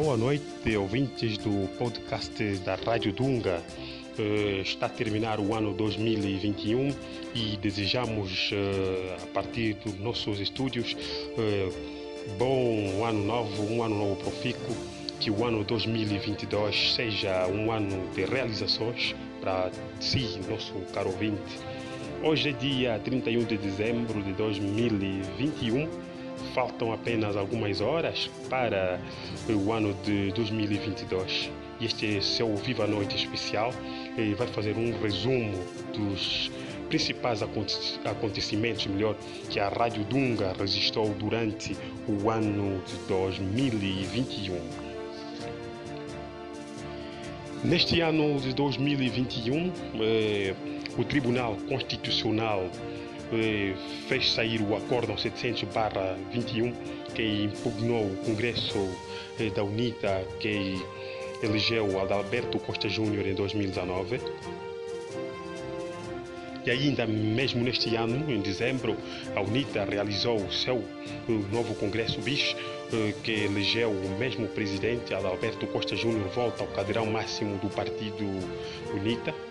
Boa noite, ouvintes do podcast da Rádio Dunga. Uh, está a terminar o ano 2021 e desejamos, uh, a partir dos nossos estúdios, uh, bom ano novo, um ano novo profícuo, que o ano 2022 seja um ano de realizações para si, nosso caro ouvinte. Hoje é dia 31 de dezembro de 2021 faltam apenas algumas horas para o ano de 2022. E este é seu Viva Noite especial vai fazer um resumo dos principais acontecimentos, melhor, que a Rádio Dunga registrou durante o ano de 2021. Neste ano de 2021, eh, o Tribunal Constitucional fez sair o Acórdão 700-21 que impugnou o Congresso eh, da UNITA que elegeu Adalberto Costa Júnior em 2019. E ainda mesmo neste ano, em dezembro, a UNITA realizou o seu novo Congresso BIS, eh, que elegeu o mesmo presidente, Adalberto Costa Júnior, volta ao cadeirão máximo do partido UNITA.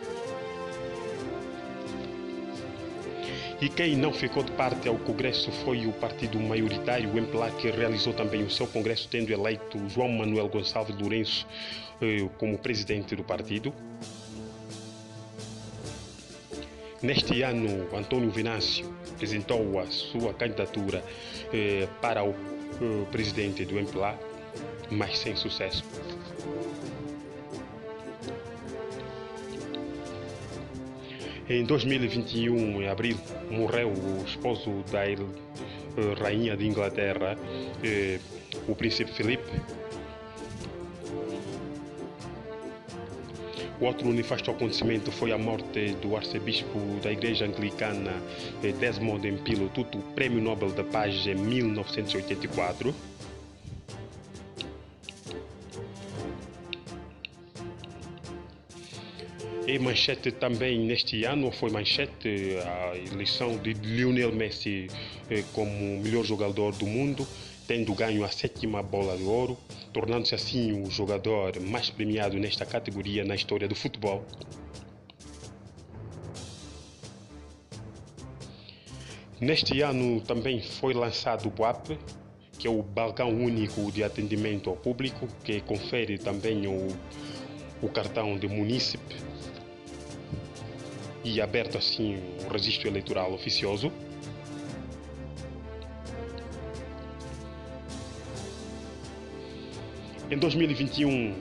E quem não ficou de parte ao Congresso foi o partido maioritário, o MPLA, que realizou também o seu Congresso, tendo eleito João Manuel Gonçalves Lourenço eh, como presidente do partido. Neste ano, Antônio Venâncio apresentou a sua candidatura eh, para o eh, presidente do MPLA, mas sem sucesso. Em 2021, em abril, morreu o esposo da rainha de Inglaterra, eh, o príncipe Felipe. O outro nefasto acontecimento foi a morte do arcebispo da Igreja Anglicana, eh, Desmond Empilo Tutu, Prêmio Nobel da Paz em 1984. E manchete também neste ano foi manchete a eleição de Lionel Messi eh, como melhor jogador do mundo, tendo ganho a sétima bola de ouro, tornando-se assim o jogador mais premiado nesta categoria na história do futebol. Neste ano também foi lançado o BUAP, que é o balcão único de atendimento ao público, que confere também o, o cartão de munícipe e aberto assim o registro eleitoral oficioso. Em 2021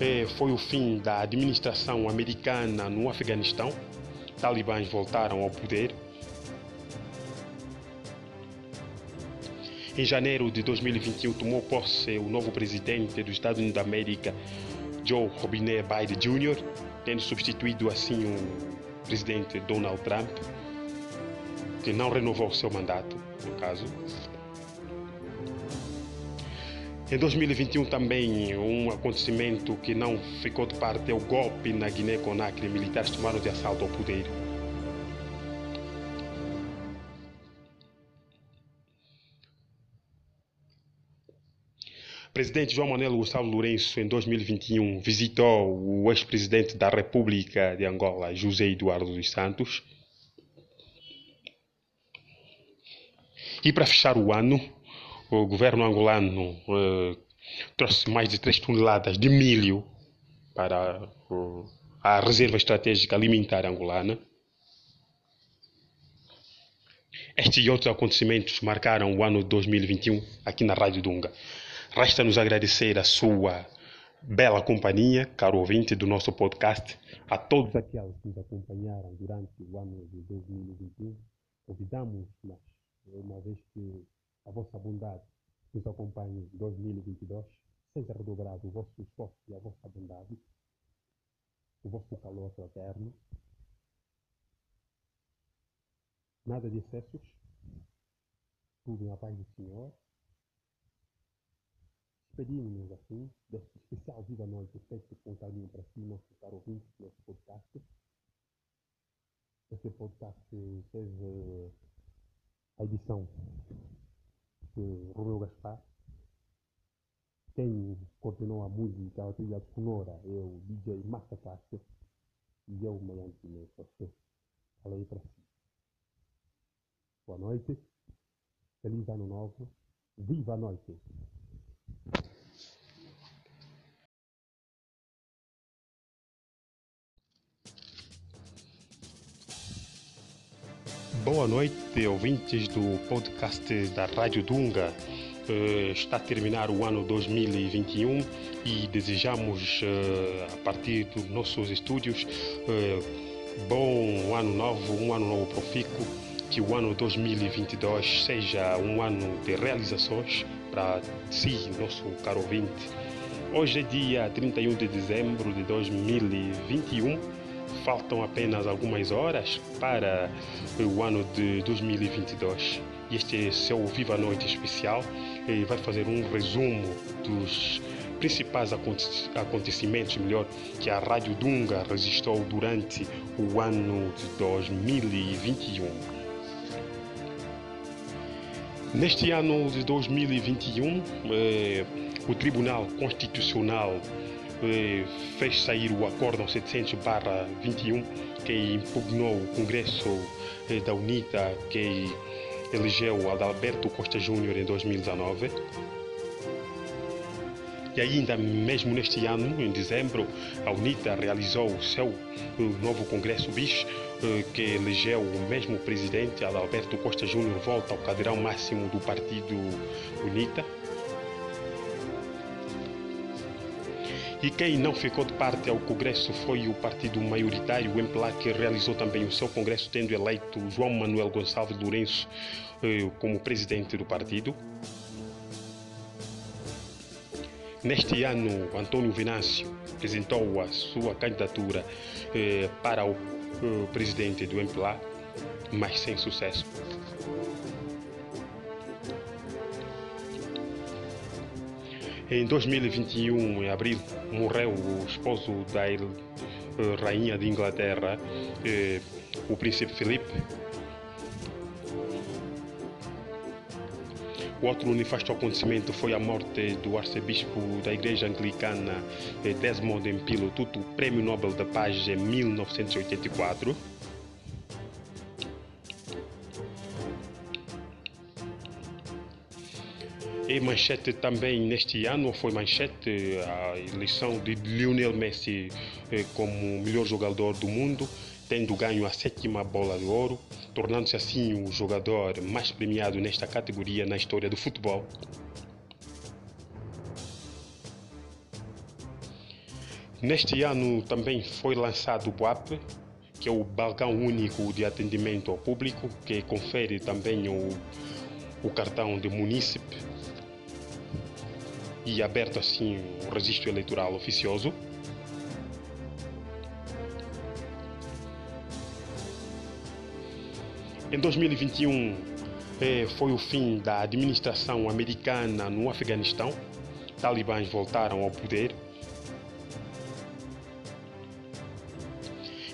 eh, foi o fim da administração americana no Afeganistão. Talibãs voltaram ao poder. Em janeiro de 2021 tomou posse o novo presidente dos Estados Unidos da América, Joe Robinette Biden Jr., tendo substituído assim o presidente Donald Trump, que não renovou seu mandato, no caso. Em 2021 também um acontecimento que não ficou de parte é o golpe na Guiné-Conakry. Militares tomaram de assalto ao poder. Presidente João Manuel Gustavo Lourenço, em 2021, visitou o ex-presidente da República de Angola, José Eduardo dos Santos. E para fechar o ano, o governo angolano eh, trouxe mais de 3 toneladas de milho para a Reserva Estratégica Alimentar Angolana. Estes e outros acontecimentos marcaram o ano de 2021 aqui na Rádio Dunga. Resta-nos agradecer a sua bela companhia, caro ouvinte do nosso podcast, a todos aqueles que nos acompanharam durante o ano de 2021. Convidamos, mas uma vez que a vossa bondade nos acompanhe em 2022, seja redobrado o vosso esforço e a vossa bondade, o vosso calor fraterno. Nada de excessos, tudo na paz do Senhor despedimos-nos assim, deste especial Viva Noite feito com carinho para si, nosso caro nosso podcast. Este podcast teve a edição de Romeu Gaspar, quem coordenou a música, a trilha sonora é o DJ Massa e eu, Maiante Você. Falei para si. Boa noite. Feliz ano novo. Viva a noite. Boa noite, ouvintes do podcast da Rádio Dunga. Uh, está a terminar o ano 2021 e desejamos, uh, a partir dos nossos estúdios, uh, bom ano novo, um ano novo profícuo, que o ano 2022 seja um ano de realizações para si, nosso caro ouvinte. Hoje é dia 31 de dezembro de 2021 faltam apenas algumas horas para o ano de 2022. E este é seu Viva Noite especial vai fazer um resumo dos principais acontecimentos, melhor, que a Rádio Dunga registrou durante o ano de 2021. Neste ano de 2021, eh, o Tribunal Constitucional fez sair o Acórdão 700-21 que impugnou o Congresso eh, da UNITA que elegeu Adalberto Costa Júnior em 2019. E ainda mesmo neste ano, em dezembro, a UNITA realizou o seu novo Congresso BIS, eh, que elegeu o mesmo presidente, Adalberto Costa Júnior, volta ao cadeirão máximo do partido UNITA. E quem não ficou de parte ao Congresso foi o partido maioritário, o MPLA, que realizou também o seu Congresso, tendo eleito João Manuel Gonçalves Lourenço eh, como presidente do partido. Neste ano, Antônio Venâncio apresentou a sua candidatura eh, para o eh, presidente do MPLA, mas sem sucesso. Em 2021, em abril, morreu o esposo da rainha de Inglaterra, eh, o príncipe Felipe. O outro nefasto acontecimento foi a morte do arcebispo da Igreja Anglicana, eh, Desmond Empilo Tutu, Prêmio Nobel da Paz em 1984. E manchete também neste ano foi manchete a eleição de Lionel Messi eh, como melhor jogador do mundo, tendo ganho a sétima bola de ouro, tornando-se assim o jogador mais premiado nesta categoria na história do futebol. Neste ano também foi lançado o BUAP, que é o balcão único de atendimento ao público, que confere também o, o cartão de munícipe e aberto assim o registro eleitoral oficioso. Em 2021 eh, foi o fim da administração americana no Afeganistão. Talibãs voltaram ao poder.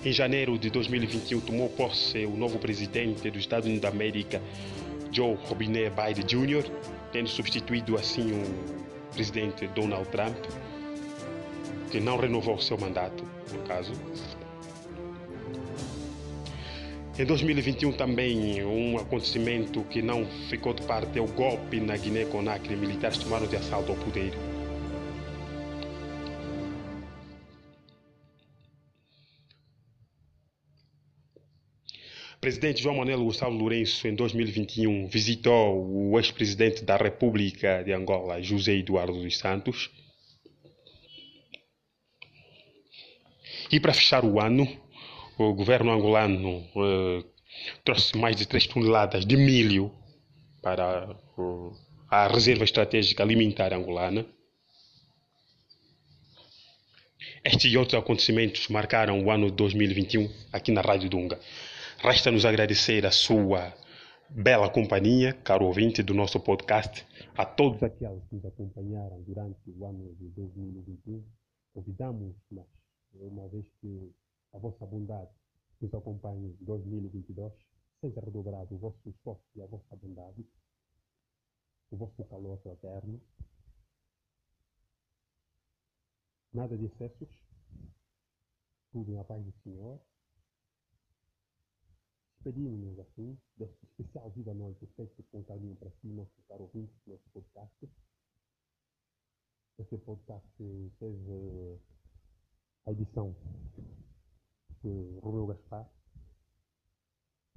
Em janeiro de 2021 tomou posse o novo presidente dos Estados Unidos da América, Joe Robinette Biden Jr., tendo substituído assim o presidente Donald Trump, que não renovou seu mandato, no caso. Em 2021 também um acontecimento que não ficou de parte é o golpe na Guiné-Conakry. Militares tomaram de assalto ao poder. Presidente João Manuel Gustavo Lourenço, em 2021, visitou o ex-presidente da República de Angola, José Eduardo dos Santos. E para fechar o ano, o governo angolano eh, trouxe mais de 3 toneladas de milho para a Reserva Estratégica Alimentar Angolana. Estes e outros acontecimentos marcaram o ano de 2021 aqui na Rádio Dunga. Resta-nos agradecer a sua bela companhia, caro ouvinte do nosso podcast, a todos aqueles que nos acompanharam durante o ano de 2021. Convidamos, mas uma vez que a vossa bondade nos acompanhe em 2022, seja redobrado o vosso esforço e a vossa bondade, o vosso calor eterno. Nada de excessos. Tudo na paz do Senhor. Despedimos-nos assim, deste especial Vida Noite, feito com carinho para si, nosso caro ouvinte, nosso podcast. Este podcast teve a edição de Romeu Gaspar.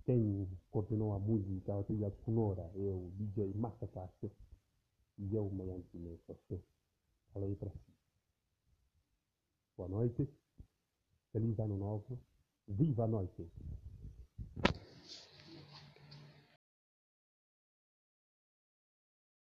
Quem coordenou a música, a trilha sonora é o DJ Marta Castro e eu, Maiante Você. Falei para si. Boa noite. Feliz ano novo. Viva a noite.